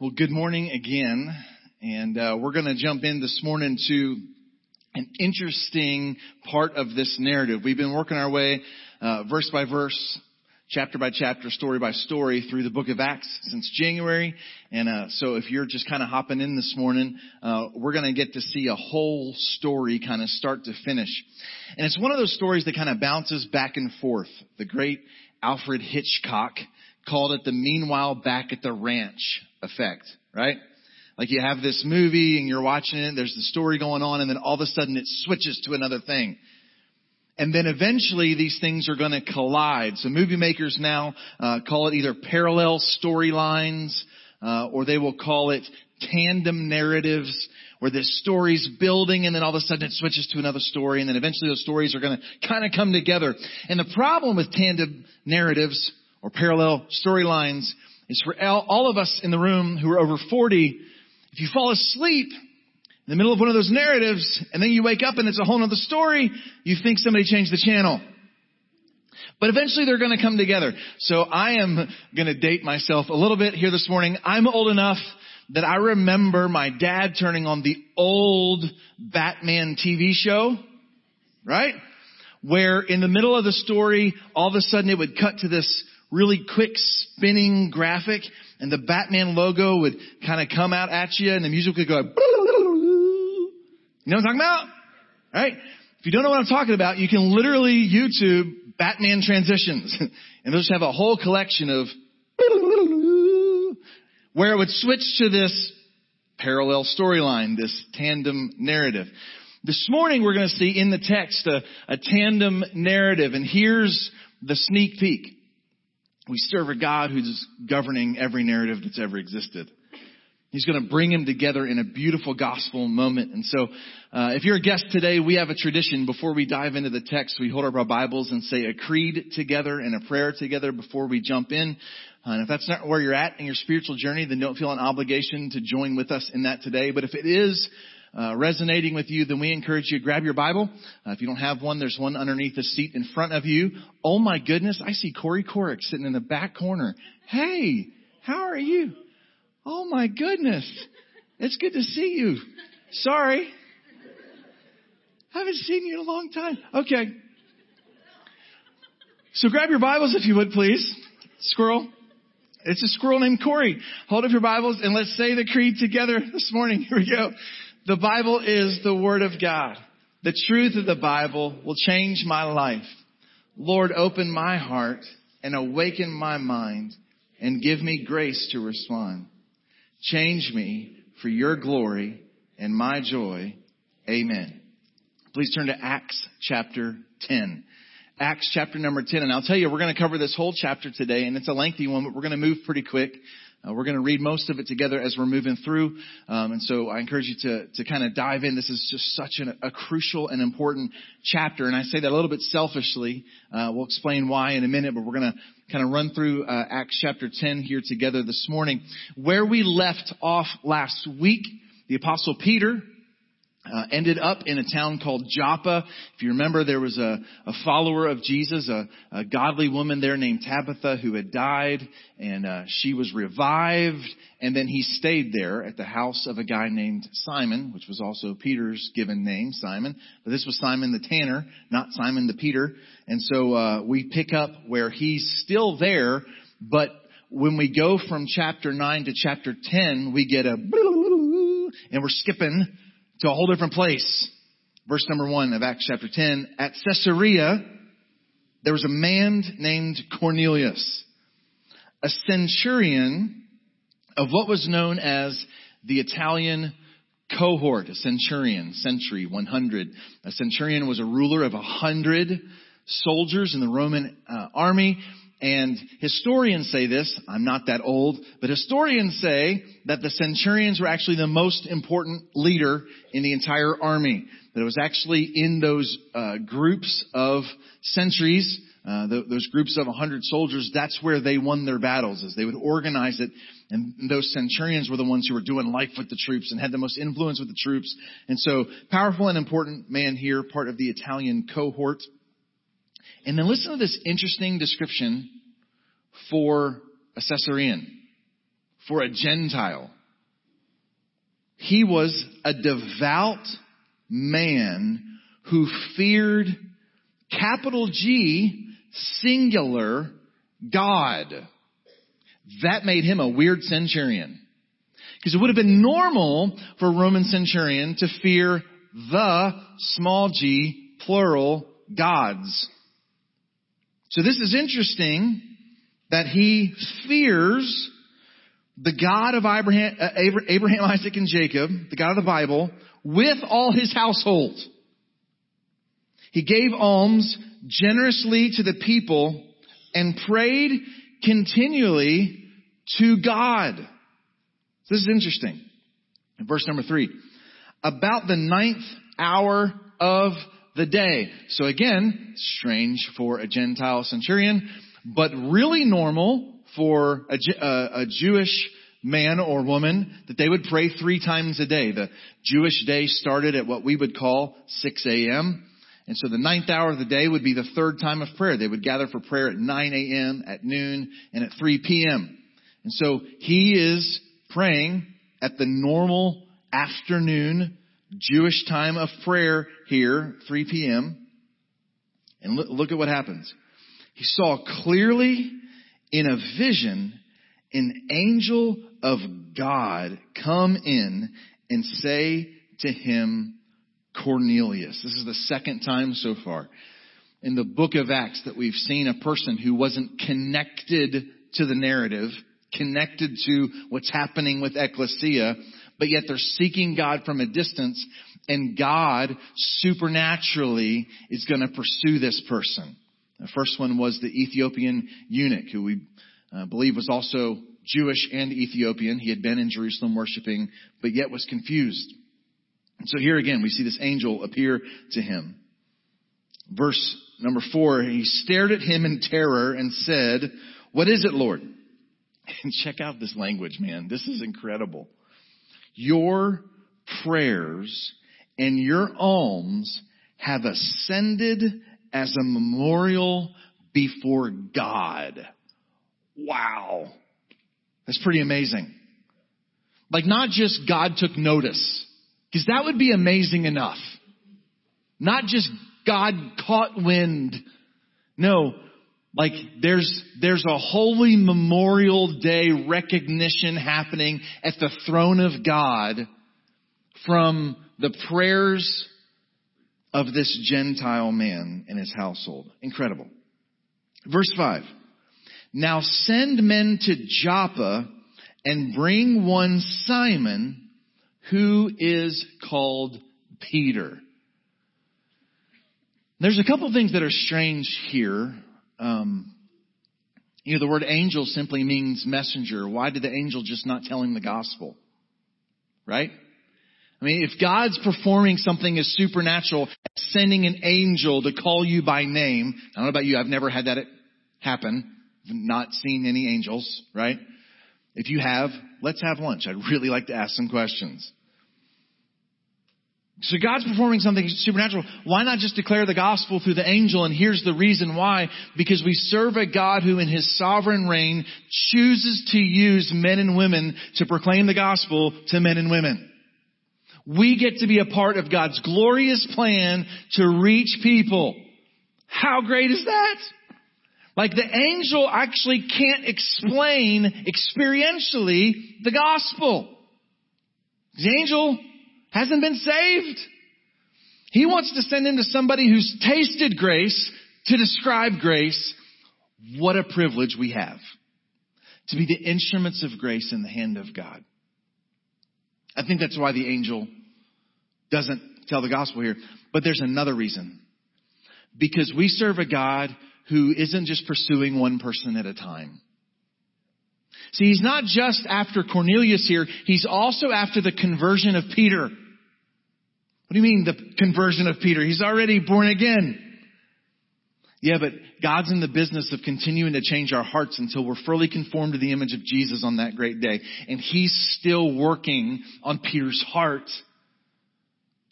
Well, good morning again. And uh, we're going to jump in this morning to an interesting part of this narrative. We've been working our way uh, verse by verse, chapter by chapter, story by story through the book of Acts since January. And uh, so if you're just kind of hopping in this morning, uh, we're going to get to see a whole story kind of start to finish. And it's one of those stories that kind of bounces back and forth. The great Alfred Hitchcock called it the meanwhile back at the ranch effect, right? Like you have this movie and you're watching it, there's the story going on, and then all of a sudden it switches to another thing. And then eventually these things are going to collide. So movie makers now uh, call it either parallel storylines, uh, or they will call it tandem narratives, where this story's building and then all of a sudden it switches to another story, and then eventually those stories are going to kind of come together. And the problem with tandem narratives or parallel storylines is for all of us in the room who are over 40, if you fall asleep in the middle of one of those narratives and then you wake up and it's a whole other story, you think somebody changed the channel. But eventually they're going to come together. So I am going to date myself a little bit here this morning. I'm old enough that I remember my dad turning on the old Batman TV show, right? Where in the middle of the story, all of a sudden it would cut to this really quick spinning graphic and the Batman logo would kind of come out at you and the music would go, you know what I'm talking about? Right? If you don't know what I'm talking about, you can literally YouTube Batman transitions and they'll just have a whole collection of where it would switch to this parallel storyline, this tandem narrative. This morning we're going to see in the text a, a tandem narrative and here's the sneak peek. We serve a God who's governing every narrative that's ever existed. He's going to bring them together in a beautiful gospel moment. And so, uh, if you're a guest today, we have a tradition. Before we dive into the text, we hold up our Bibles and say a creed together and a prayer together before we jump in. Uh, and if that's not where you're at in your spiritual journey, then don't feel an obligation to join with us in that today. But if it is, uh, resonating with you, then we encourage you to grab your Bible. Uh, if you don't have one, there's one underneath the seat in front of you. Oh my goodness, I see Corey Corick sitting in the back corner. Hey, how are you? Oh my goodness, it's good to see you. Sorry, haven't seen you in a long time. Okay. So grab your Bibles if you would please. Squirrel. It's a squirrel named Corey. Hold up your Bibles and let's say the creed together this morning. Here we go. The Bible is the Word of God. The truth of the Bible will change my life. Lord, open my heart and awaken my mind and give me grace to respond. Change me for your glory and my joy. Amen. Please turn to Acts chapter 10. Acts chapter number 10. And I'll tell you, we're going to cover this whole chapter today, and it's a lengthy one, but we're going to move pretty quick. Uh, we're going to read most of it together as we're moving through. Um, and so I encourage you to, to kind of dive in. This is just such an, a crucial and important chapter. And I say that a little bit selfishly. Uh, we'll explain why in a minute, but we're going to kind of run through uh, Acts chapter 10 here together this morning. Where we left off last week, the apostle Peter uh, ended up in a town called Joppa. If you remember, there was a, a follower of Jesus, a, a, godly woman there named Tabitha who had died, and uh, she was revived. And then he stayed there at the house of a guy named Simon, which was also Peter's given name, Simon. But this was Simon the tanner, not Simon the Peter. And so uh, we pick up where he's still there, but when we go from chapter 9 to chapter 10, we get a and we're skipping to a whole different place. Verse number one of Acts chapter 10. At Caesarea, there was a man named Cornelius, a centurion of what was known as the Italian cohort, a centurion, century, 100. A centurion was a ruler of a hundred soldiers in the Roman uh, army. And historians say this, I'm not that old, but historians say that the centurions were actually the most important leader in the entire army. That it was actually in those uh, groups of centuries, uh, those groups of 100 soldiers, that's where they won their battles, as they would organize it. And those centurions were the ones who were doing life with the troops and had the most influence with the troops. And so, powerful and important man here, part of the Italian cohort. And then listen to this interesting description for a Caesarean, for a Gentile. He was a devout man who feared capital G, singular, God. That made him a weird centurion. Because it would have been normal for a Roman centurion to fear the small g, plural, gods. So this is interesting that he fears the God of Abraham, uh, Abraham, Isaac, and Jacob, the God of the Bible, with all his household. He gave alms generously to the people and prayed continually to God. This is interesting. In verse number three, about the ninth hour of the day. So again, strange for a Gentile centurion, but really normal for a, a, uh, a Jewish man or woman that they would pray three times a day. The Jewish day started at what we would call 6 a.m. And so the ninth hour of the day would be the third time of prayer. They would gather for prayer at 9 a.m., at noon, and at 3 p.m. And so he is praying at the normal afternoon Jewish time of prayer here, 3 p.m. And look, look at what happens. He saw clearly in a vision an angel of God come in and say to him, Cornelius. This is the second time so far in the book of Acts that we've seen a person who wasn't connected to the narrative, connected to what's happening with ecclesia, but yet they're seeking God from a distance and God supernaturally is going to pursue this person. The first one was the Ethiopian eunuch who we uh, believe was also Jewish and Ethiopian. He had been in Jerusalem worshiping, but yet was confused. And so here again, we see this angel appear to him. Verse number four, he stared at him in terror and said, what is it, Lord? And check out this language, man. This is incredible. Your prayers and your alms have ascended as a memorial before God. Wow. That's pretty amazing. Like not just God took notice, because that would be amazing enough. Not just God caught wind. No, like there's, there's a holy memorial day recognition happening at the throne of God from the prayers of this Gentile man and his household. Incredible. Verse 5. Now send men to Joppa and bring one Simon who is called Peter. There's a couple things that are strange here. Um, you know, the word angel simply means messenger. Why did the angel just not tell him the gospel? Right? I mean, if God's performing something as supernatural, sending an angel to call you by name, I don't know about you, I've never had that happen I've not seen any angels, right? If you have, let's have lunch. I'd really like to ask some questions. So God's performing something supernatural. Why not just declare the gospel through the angel? And here's the reason why. Because we serve a God who in his sovereign reign chooses to use men and women to proclaim the gospel to men and women. We get to be a part of God's glorious plan to reach people. How great is that? Like the angel actually can't explain experientially the gospel. The angel hasn't been saved. He wants to send him to somebody who's tasted grace to describe grace. What a privilege we have to be the instruments of grace in the hand of God. I think that's why the angel doesn't tell the gospel here. But there's another reason. Because we serve a God who isn't just pursuing one person at a time. See, he's not just after Cornelius here, he's also after the conversion of Peter. Do you mean the conversion of Peter? He's already born again. Yeah, but God's in the business of continuing to change our hearts until we're fully conformed to the image of Jesus on that great day. And He's still working on Peter's heart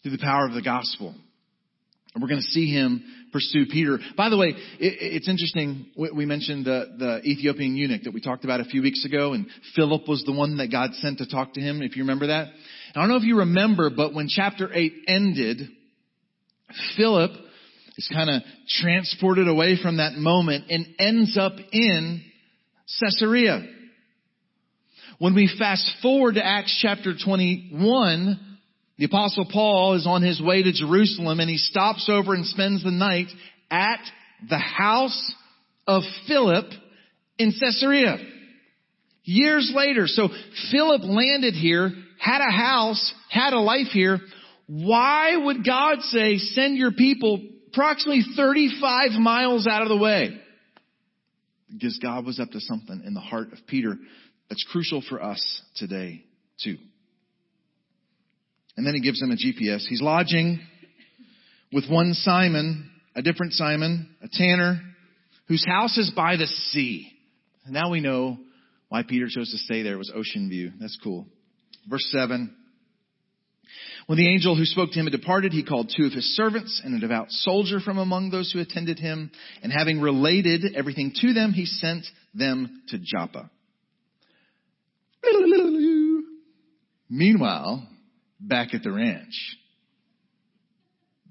through the power of the gospel. And we're going to see him pursue Peter. By the way, it, it's interesting. We mentioned the, the Ethiopian eunuch that we talked about a few weeks ago, and Philip was the one that God sent to talk to him, if you remember that. I don't know if you remember, but when chapter 8 ended, Philip is kind of transported away from that moment and ends up in Caesarea. When we fast forward to Acts chapter 21, the apostle Paul is on his way to Jerusalem and he stops over and spends the night at the house of Philip in Caesarea. Years later, so Philip landed here, had a house, had a life here. Why would God say send your people approximately 35 miles out of the way? Because God was up to something in the heart of Peter that's crucial for us today too. And then he gives him a GPS. He's lodging with one Simon, a different Simon, a tanner, whose house is by the sea. Now we know why Peter chose to stay there. It was ocean view. That's cool. Verse 7. When the angel who spoke to him had departed, he called two of his servants and a devout soldier from among those who attended him, and having related everything to them, he sent them to Joppa. Meanwhile, back at the ranch.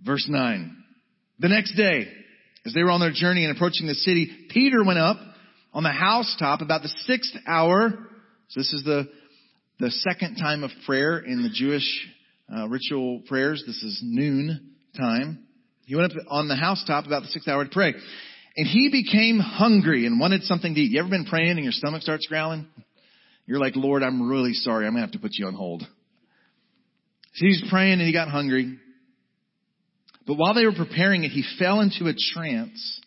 Verse 9. The next day, as they were on their journey and approaching the city, Peter went up on the housetop about the sixth hour. So this is the, the second time of prayer in the Jewish uh, ritual prayers. This is noon time. He went up on the housetop about the sixth hour to pray. And he became hungry and wanted something to eat. You ever been praying and your stomach starts growling? You're like, Lord, I'm really sorry. I'm going to have to put you on hold. So he's praying and he got hungry. But while they were preparing it, he fell into a trance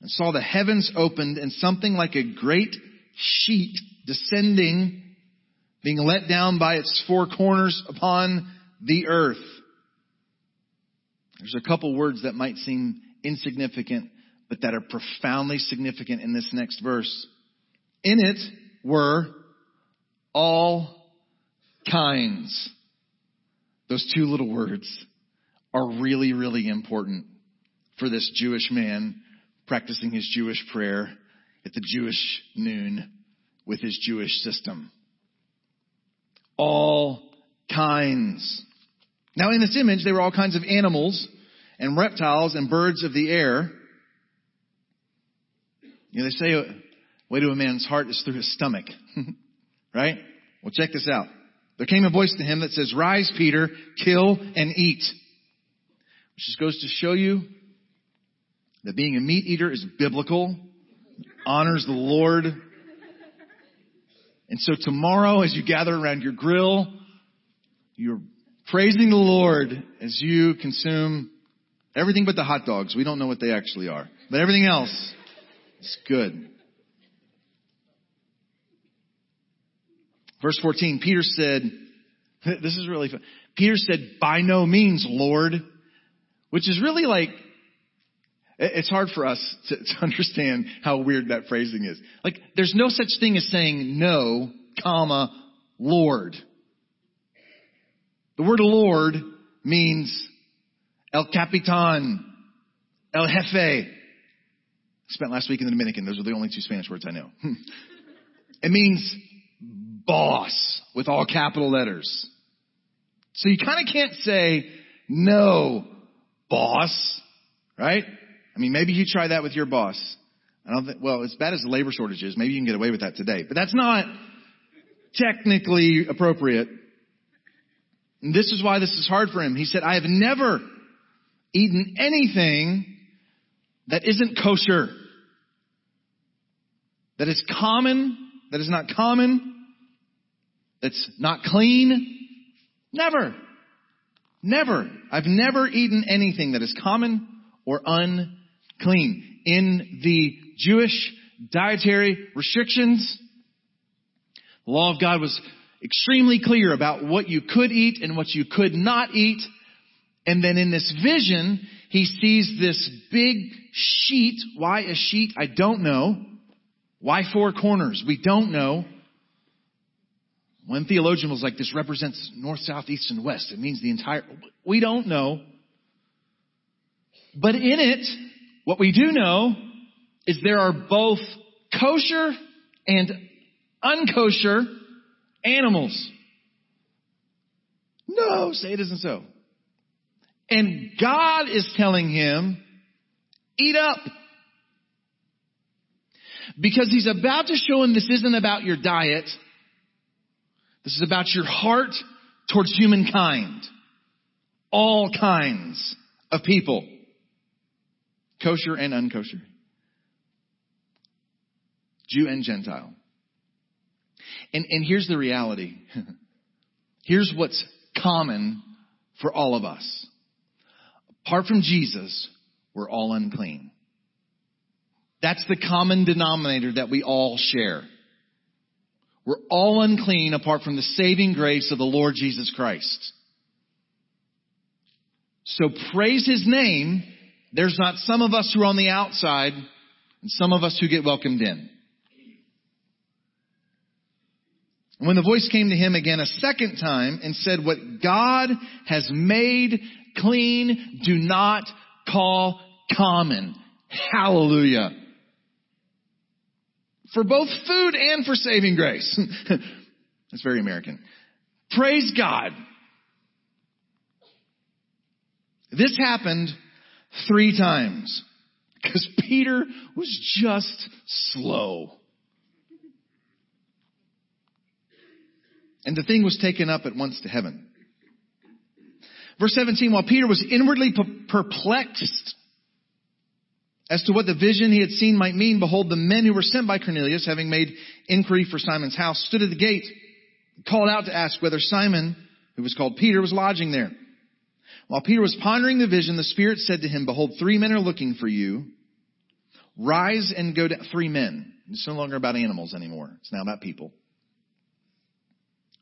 and saw the heavens opened and something like a great sheet descending, being let down by its four corners upon the earth. There's a couple words that might seem insignificant, but that are profoundly significant in this next verse. In it were all kinds those two little words are really, really important for this Jewish man practicing his Jewish prayer at the Jewish noon with his Jewish system. All kinds. Now in this image, there were all kinds of animals and reptiles and birds of the air. You know, they say way to a man's heart is through his stomach. right? Well, check this out. There came a voice to him that says, Rise, Peter, kill and eat. Which just goes to show you that being a meat eater is biblical, honors the Lord. And so tomorrow, as you gather around your grill, you're praising the Lord as you consume everything but the hot dogs. We don't know what they actually are. But everything else is good. Verse 14, Peter said, this is really fun. Peter said, by no means, Lord, which is really like, it's hard for us to, to understand how weird that phrasing is. Like, there's no such thing as saying no, comma, Lord. The word Lord means El Capitan, El Jefe. spent last week in the Dominican. Those are the only two Spanish words I know. it means boss with all capital letters. So you kind of can't say no, boss, right? I mean, maybe you try that with your boss. I don't think, well, as bad as the labor shortage is, maybe you can get away with that today, but that's not technically appropriate. And this is why this is hard for him. He said, I have never eaten anything that isn't kosher. That is common, that is not common, that's not clean? Never. Never. I've never eaten anything that is common or unclean. In the Jewish dietary restrictions, the law of God was extremely clear about what you could eat and what you could not eat. And then in this vision, he sees this big sheet. Why a sheet? I don't know. Why four corners? We don't know. One theologian was like, this represents north, south, east, and west. It means the entire, we don't know. But in it, what we do know is there are both kosher and unkosher animals. No, say it isn't so. And God is telling him, eat up. Because he's about to show him this isn't about your diet. This is about your heart towards humankind. All kinds of people. Kosher and unkosher. Jew and Gentile. And, and here's the reality. here's what's common for all of us. Apart from Jesus, we're all unclean. That's the common denominator that we all share. We're all unclean apart from the saving grace of the Lord Jesus Christ. So praise His name. There's not some of us who are on the outside and some of us who get welcomed in. And when the voice came to him again a second time and said, what God has made clean, do not call common. Hallelujah. For both food and for saving grace. That's very American. Praise God. This happened three times because Peter was just slow. And the thing was taken up at once to heaven. Verse 17, while Peter was inwardly perplexed as to what the vision he had seen might mean, behold, the men who were sent by Cornelius, having made inquiry for Simon's house, stood at the gate, called out to ask whether Simon, who was called Peter, was lodging there. While Peter was pondering the vision, the Spirit said to him, behold, three men are looking for you. Rise and go to three men. It's no longer about animals anymore. It's now about people.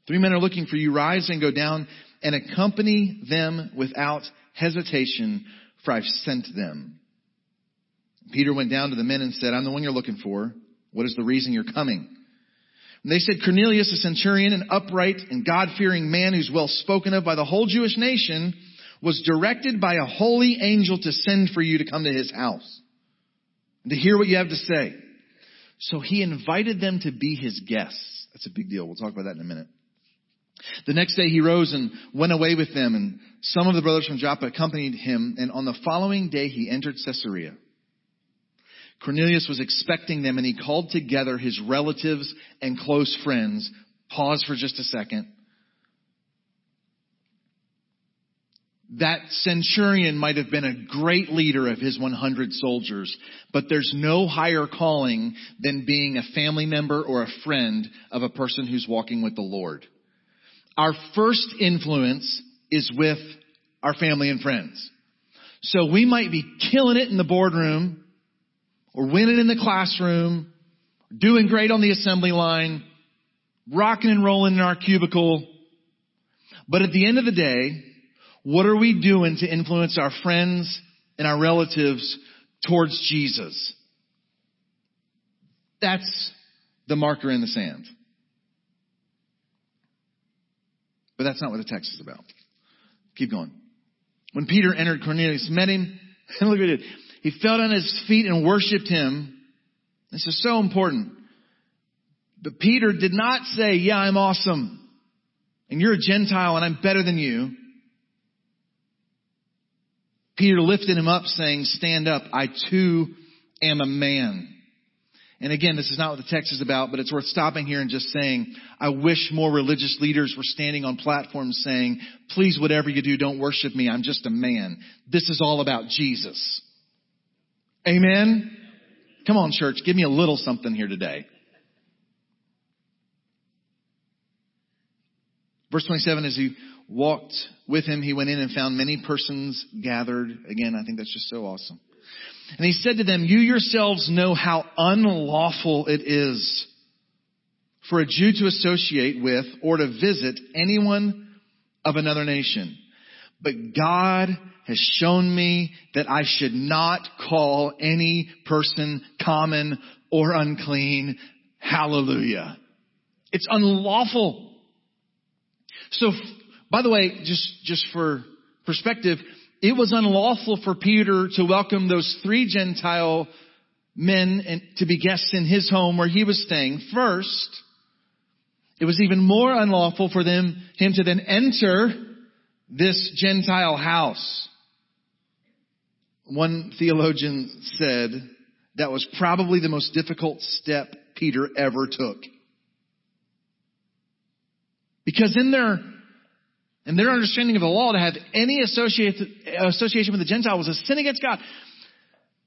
Three men are looking for you. Rise and go down and accompany them without hesitation, for I've sent them. Peter went down to the men and said, I'm the one you're looking for. What is the reason you're coming? And they said, Cornelius, a centurion, an upright and God-fearing man who's well spoken of by the whole Jewish nation, was directed by a holy angel to send for you to come to his house and to hear what you have to say. So he invited them to be his guests. That's a big deal. We'll talk about that in a minute. The next day he rose and went away with them, and some of the brothers from Joppa accompanied him, and on the following day he entered Caesarea. Cornelius was expecting them, and he called together his relatives and close friends. Pause for just a second. That centurion might have been a great leader of his 100 soldiers, but there's no higher calling than being a family member or a friend of a person who's walking with the Lord. Our first influence is with our family and friends. So we might be killing it in the boardroom or winning in the classroom, doing great on the assembly line, rocking and rolling in our cubicle. But at the end of the day, what are we doing to influence our friends and our relatives towards Jesus? That's the marker in the sand. But that's not what the text is about. Keep going. When Peter entered, Cornelius met him, and look at it. He fell on his feet and worshiped him. This is so important. But Peter did not say, yeah, I'm awesome. And you're a Gentile and I'm better than you. Peter lifted him up saying, stand up. I too am a man. And again, this is not what the text is about, but it's worth stopping here and just saying, I wish more religious leaders were standing on platforms saying, please, whatever you do, don't worship me. I'm just a man. This is all about Jesus. Amen? Come on, church. Give me a little something here today. Verse 27, as he walked with him, he went in and found many persons gathered. Again, I think that's just so awesome. And he said to them, you yourselves know how unlawful it is for a Jew to associate with or to visit anyone of another nation. But God has shown me that I should not call any person common or unclean. Hallelujah. It's unlawful. So, by the way, just, just for perspective, it was unlawful for Peter to welcome those three Gentile men and to be guests in his home where he was staying. First, it was even more unlawful for them, him to then enter this Gentile house. One theologian said that was probably the most difficult step Peter ever took. Because in their, in their understanding of the law, to have any association with the Gentile was a sin against God.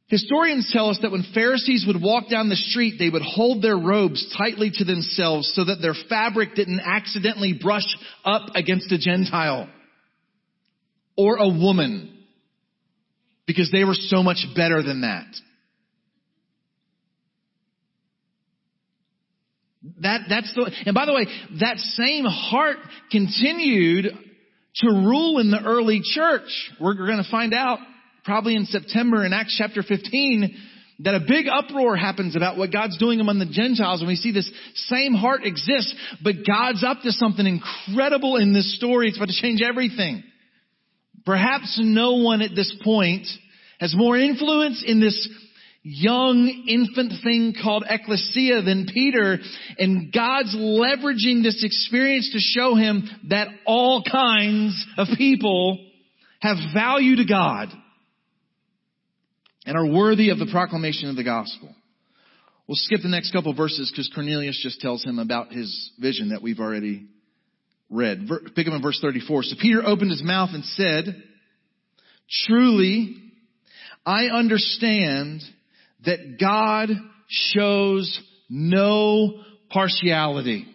Historians tell us that when Pharisees would walk down the street, they would hold their robes tightly to themselves so that their fabric didn't accidentally brush up against a Gentile or a woman because they were so much better than that. That, that's the, and by the way, that same heart continued to rule in the early church. We're, going to find out probably in September in Acts chapter 15 that a big uproar happens about what God's doing among the Gentiles and we see this same heart exists, but God's up to something incredible in this story. It's about to change everything. Perhaps no one at this point has more influence in this young infant thing called ecclesia than Peter, and God's leveraging this experience to show him that all kinds of people have value to God and are worthy of the proclamation of the gospel. We'll skip the next couple verses because Cornelius just tells him about his vision that we've already read. Pick up in verse 34. So Peter opened his mouth and said, Truly, I understand that God shows no partiality.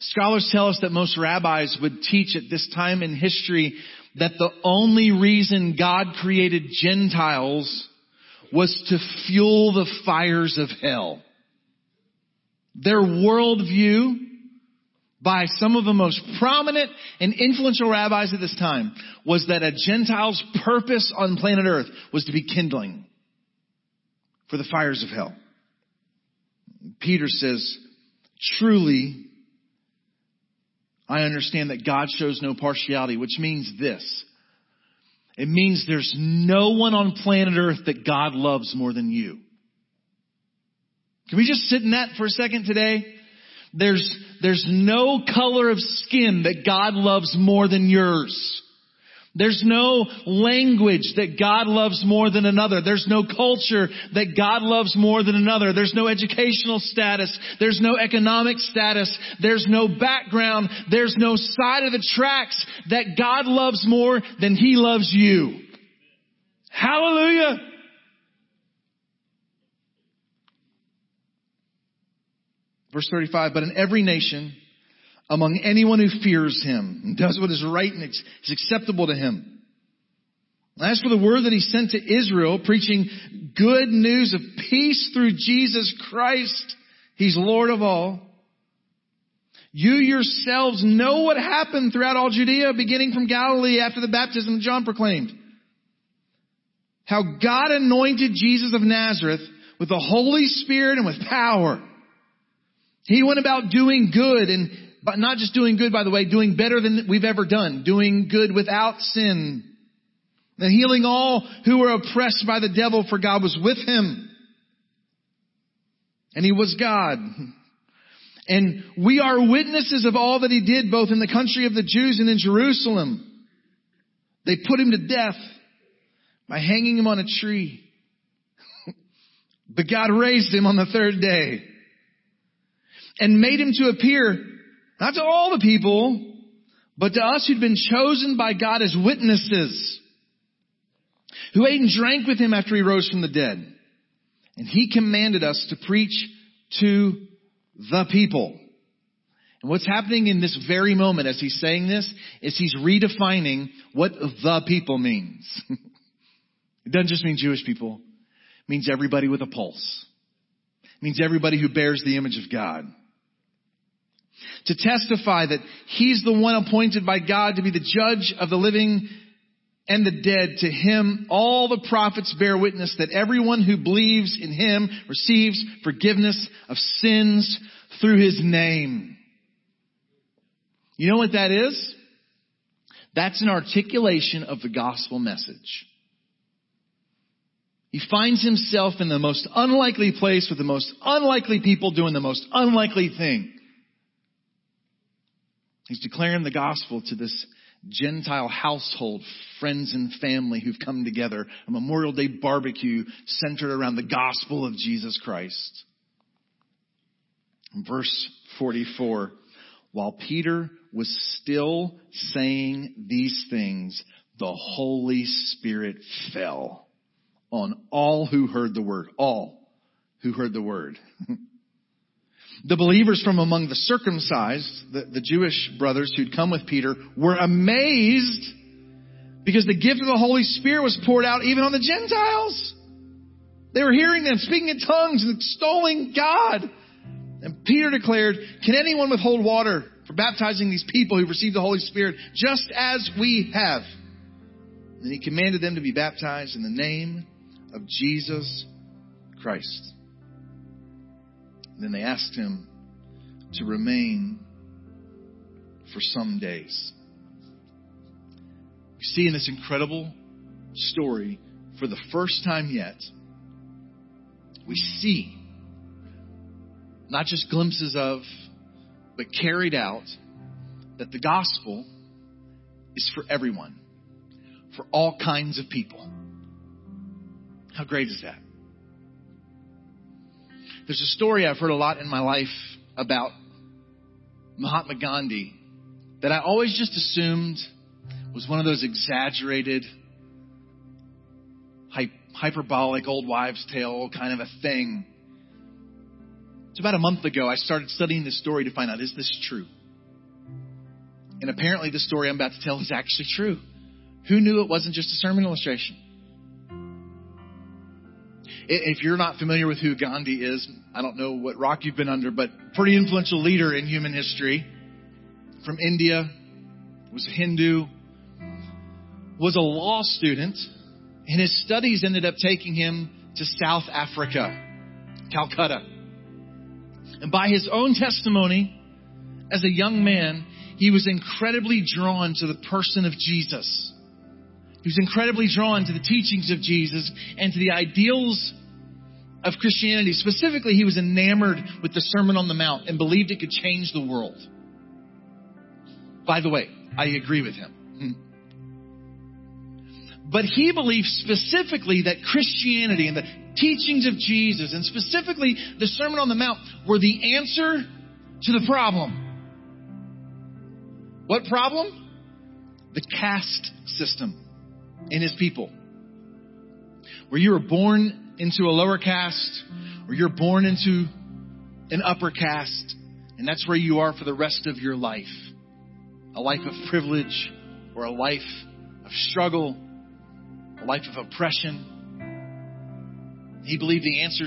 Scholars tell us that most rabbis would teach at this time in history that the only reason God created Gentiles was to fuel the fires of hell. Their worldview by some of the most prominent and influential rabbis at this time was that a Gentile's purpose on planet earth was to be kindling for the fires of hell. Peter says, truly, I understand that God shows no partiality, which means this. It means there's no one on planet earth that God loves more than you. Can we just sit in that for a second today? There's, there's no color of skin that God loves more than yours. There's no language that God loves more than another. There's no culture that God loves more than another. There's no educational status. There's no economic status. There's no background. There's no side of the tracks that God loves more than He loves you. Hallelujah! Verse 35, but in every nation, among anyone who fears him and does what is right and is acceptable to him. As for the word that he sent to Israel, preaching good news of peace through Jesus Christ, he's Lord of all. You yourselves know what happened throughout all Judea, beginning from Galilee after the baptism John proclaimed. How God anointed Jesus of Nazareth with the Holy Spirit and with power. He went about doing good and but not just doing good, by the way, doing better than we've ever done, doing good without sin, and healing all who were oppressed by the devil, for God was with him. And he was God. And we are witnesses of all that he did, both in the country of the Jews and in Jerusalem. They put him to death by hanging him on a tree. but God raised him on the third day and made him to appear not to all the people, but to us who'd been chosen by God as witnesses, who ate and drank with him after he rose from the dead. And he commanded us to preach to the people. And what's happening in this very moment as he's saying this is he's redefining what the people means. it doesn't just mean Jewish people. It means everybody with a pulse. It means everybody who bears the image of God to testify that he's the one appointed by God to be the judge of the living and the dead. To him, all the prophets bear witness that everyone who believes in him receives forgiveness of sins through his name. You know what that is? That's an articulation of the gospel message. He finds himself in the most unlikely place with the most unlikely people doing the most unlikely thing. He's declaring the gospel to this Gentile household, friends and family who've come together, a Memorial Day barbecue centered around the gospel of Jesus Christ. Verse 44, while Peter was still saying these things, the Holy Spirit fell on all who heard the word. All who heard the word. the believers from among the circumcised, the, the Jewish brothers who'd come with Peter, were amazed because the gift of the Holy Spirit was poured out even on the Gentiles. They were hearing them speaking in tongues and extolling God. And Peter declared, can anyone withhold water for baptizing these people who've received the Holy Spirit just as we have? And he commanded them to be baptized in the name of Jesus Christ. Then they asked him to remain for some days. You see in this incredible story, for the first time yet, we see not just glimpses of, but carried out, that the gospel is for everyone, for all kinds of people. How great is that? There's a story I've heard a lot in my life about Mahatma Gandhi that I always just assumed was one of those exaggerated, hyperbolic old wives' tale kind of a thing. It's about a month ago I started studying this story to find out is this true? And apparently the story I'm about to tell is actually true. Who knew it wasn't just a sermon illustration? If you're not familiar with who Gandhi is, I don't know what rock you've been under, but pretty influential leader in human history. From India, was a Hindu, was a law student, and his studies ended up taking him to South Africa, Calcutta. And by his own testimony, as a young man, he was incredibly drawn to the person of Jesus. He was incredibly drawn to the teachings of Jesus and to the ideals of Christianity. Specifically, he was enamored with the Sermon on the Mount and believed it could change the world. By the way, I agree with him. Hmm. But he believed specifically that Christianity and the teachings of Jesus and specifically the Sermon on the Mount were the answer to the problem. What problem? The caste system in his people. Where you were born into a lower caste, or you're born into an upper caste, and that's where you are for the rest of your life. A life of privilege, or a life of struggle, a life of oppression. He believed the answer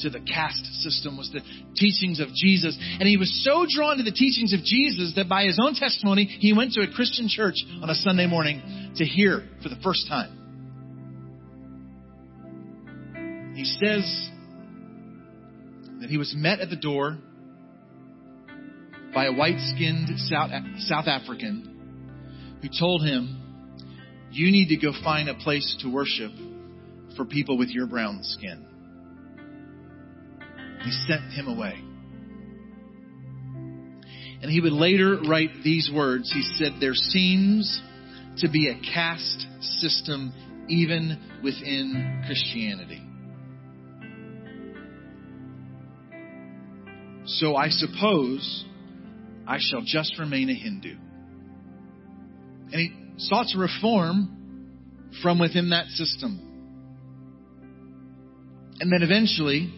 to the caste system was the teachings of Jesus. And he was so drawn to the teachings of Jesus that by his own testimony, he went to a Christian church on a Sunday morning to hear for the first time. He says that he was met at the door by a white skinned South, South African who told him, You need to go find a place to worship for people with your brown skin. He sent him away. And he would later write these words. He said, There seems to be a caste system even within Christianity. So I suppose I shall just remain a Hindu. And he sought to reform from within that system. And then eventually,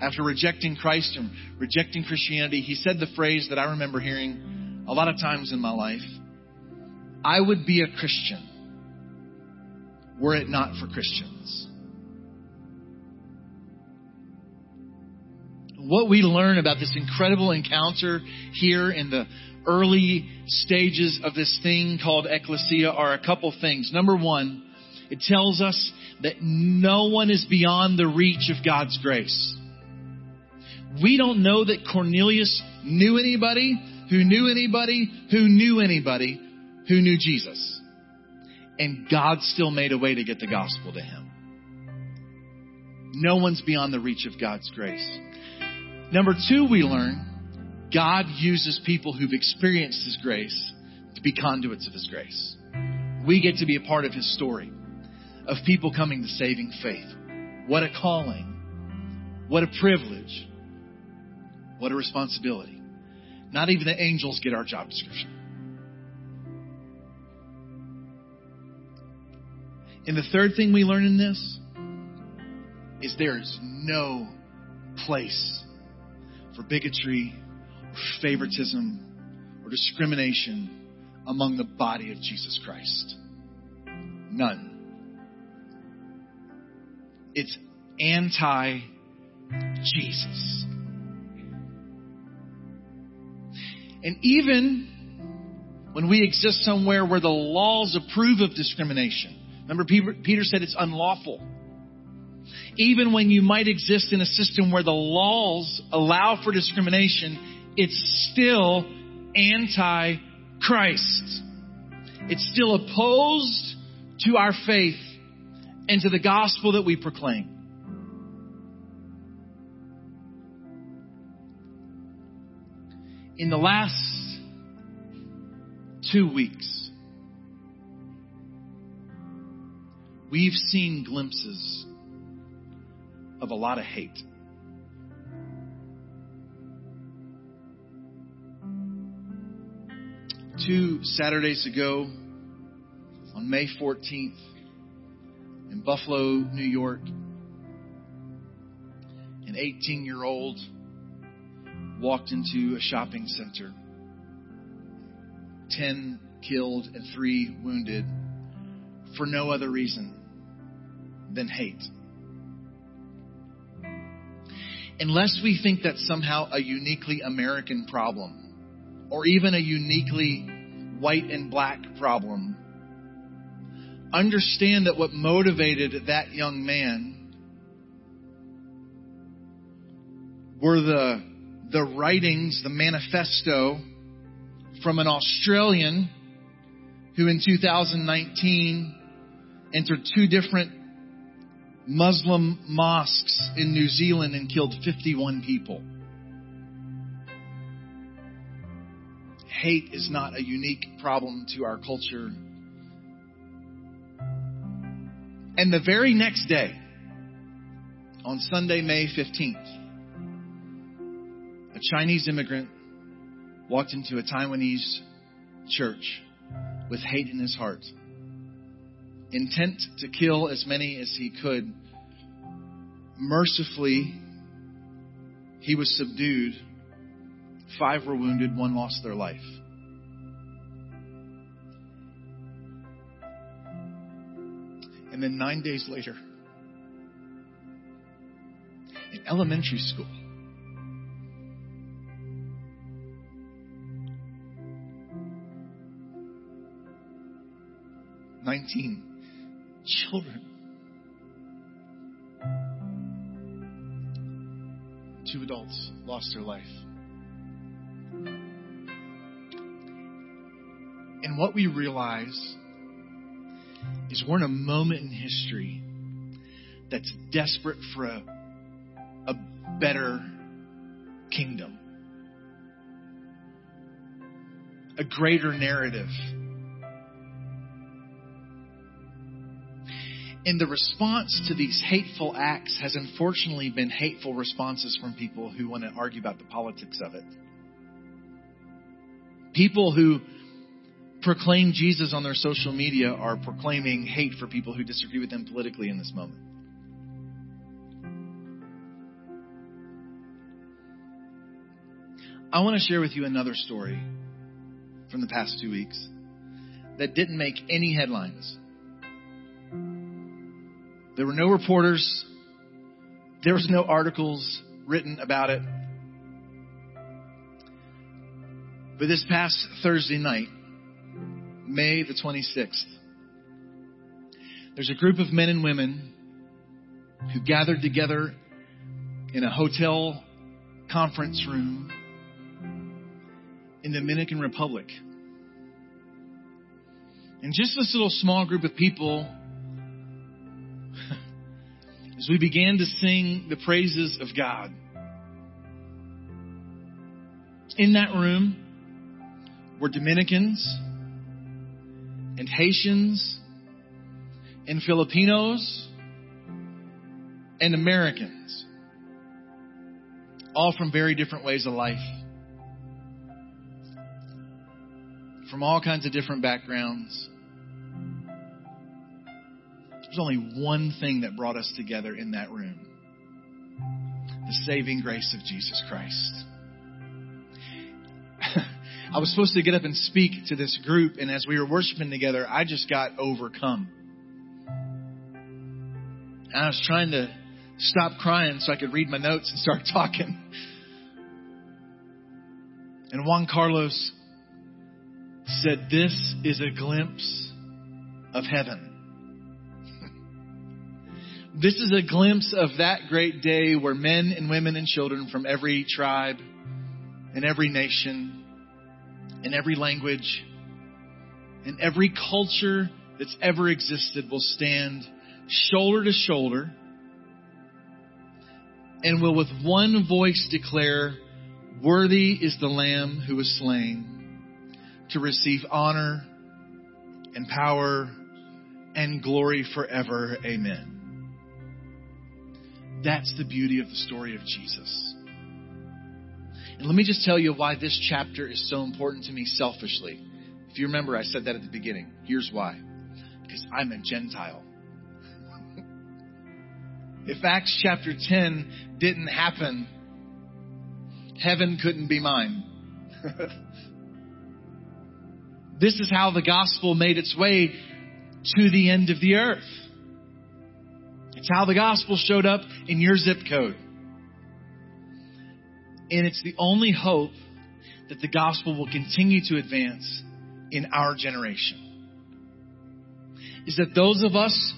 after rejecting Christ and rejecting Christianity, he said the phrase that I remember hearing a lot of times in my life I would be a Christian were it not for Christians. What we learn about this incredible encounter here in the early stages of this thing called ecclesia are a couple things. Number one, it tells us that no one is beyond the reach of God's grace. We don't know that Cornelius knew anybody who knew anybody who knew anybody who knew Jesus. And God still made a way to get the gospel to him. No one's beyond the reach of God's grace. Number two, we learn God uses people who've experienced His grace to be conduits of His grace. We get to be a part of His story of people coming to saving faith. What a calling. What a privilege. What a responsibility. Not even the angels get our job description. And the third thing we learn in this is there is no place for bigotry or favoritism or discrimination among the body of Jesus Christ. None. It's anti Jesus. And even when we exist somewhere where the laws approve of discrimination, remember Peter said it's unlawful. Even when you might exist in a system where the laws allow for discrimination, it's still anti Christ. It's still opposed to our faith and to the gospel that we proclaim. In the last two weeks, we've seen glimpses of a lot of hate. Two Saturdays ago, on May 14th, in Buffalo, New York, an 18 year old walked into a shopping center. 10 killed and 3 wounded for no other reason than hate. Unless we think that's somehow a uniquely American problem or even a uniquely white and black problem, understand that what motivated that young man were the, the writings, the manifesto from an Australian who in 2019 entered two different Muslim mosques in New Zealand and killed 51 people. Hate is not a unique problem to our culture And the very next day, on Sunday, May 15th, a Chinese immigrant walked into a Taiwanese church with hate in his heart, intent to kill as many as he could. Mercifully, he was subdued. Five were wounded, one lost their life. And then nine days later, in elementary school, nineteen children, two adults lost their life. And what we realize is we're in a moment in history that's desperate for a, a better kingdom, a greater narrative. And the response to these hateful acts has unfortunately been hateful responses from people who want to argue about the politics of it. People who proclaim Jesus on their social media are proclaiming hate for people who disagree with them politically in this moment. I want to share with you another story from the past two weeks that didn't make any headlines. There were no reporters. There was no articles written about it. But this past Thursday night, May the 26th. There's a group of men and women who gathered together in a hotel conference room in the Dominican Republic And just this little small group of people, as we began to sing the praises of God, in that room were Dominicans and Haitians and Filipinos and Americans, all from very different ways of life, from all kinds of different backgrounds. There's only one thing that brought us together in that room the saving grace of Jesus Christ. I was supposed to get up and speak to this group, and as we were worshiping together, I just got overcome. And I was trying to stop crying so I could read my notes and start talking. And Juan Carlos said, This is a glimpse of heaven. This is a glimpse of that great day where men and women and children from every tribe and every nation and every language and every culture that's ever existed will stand shoulder to shoulder and will with one voice declare, Worthy is the Lamb who was slain to receive honor and power and glory forever. Amen. That's the beauty of the story of Jesus. And let me just tell you why this chapter is so important to me selfishly. If you remember, I said that at the beginning. Here's why. Because I'm a Gentile. if Acts chapter 10 didn't happen, heaven couldn't be mine. this is how the gospel made its way to the end of the earth. It's how the gospel showed up in your zip code. And it's the only hope that the gospel will continue to advance in our generation. Is that those of us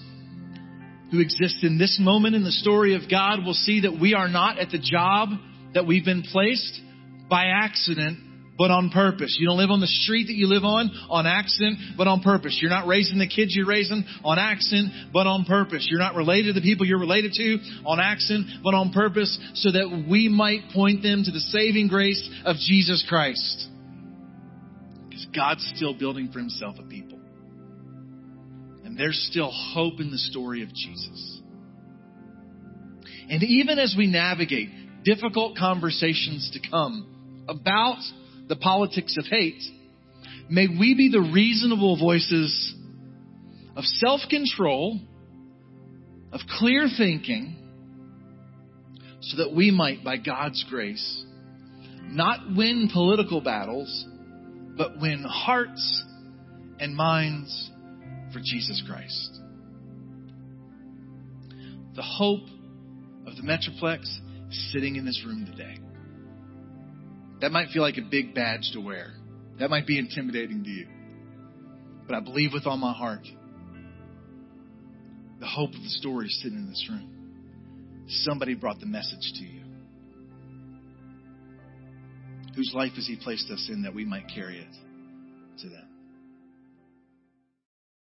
who exist in this moment in the story of God will see that we are not at the job that we've been placed by accident, but on purpose. You don't live on the street that you live on on accident, but on purpose. You're not raising the kids you're raising on accident, but on purpose. You're not related to the people you're related to on accident, but on purpose, so that we might point them to the saving grace of Jesus Christ. Because God's still building for himself a people. And there's still hope in the story of Jesus. And even as we navigate difficult conversations to come about the politics of hate, may we be the reasonable voices of self control, of clear thinking, so that we might, by God's grace, not win political battles, but win hearts and minds for Jesus Christ. The hope of the Metroplex sitting in this room today. That might feel like a big badge to wear. That might be intimidating to you. But I believe with all my heart the hope of the story is sitting in this room. Somebody brought the message to you. Whose life has He placed us in that we might carry it to them?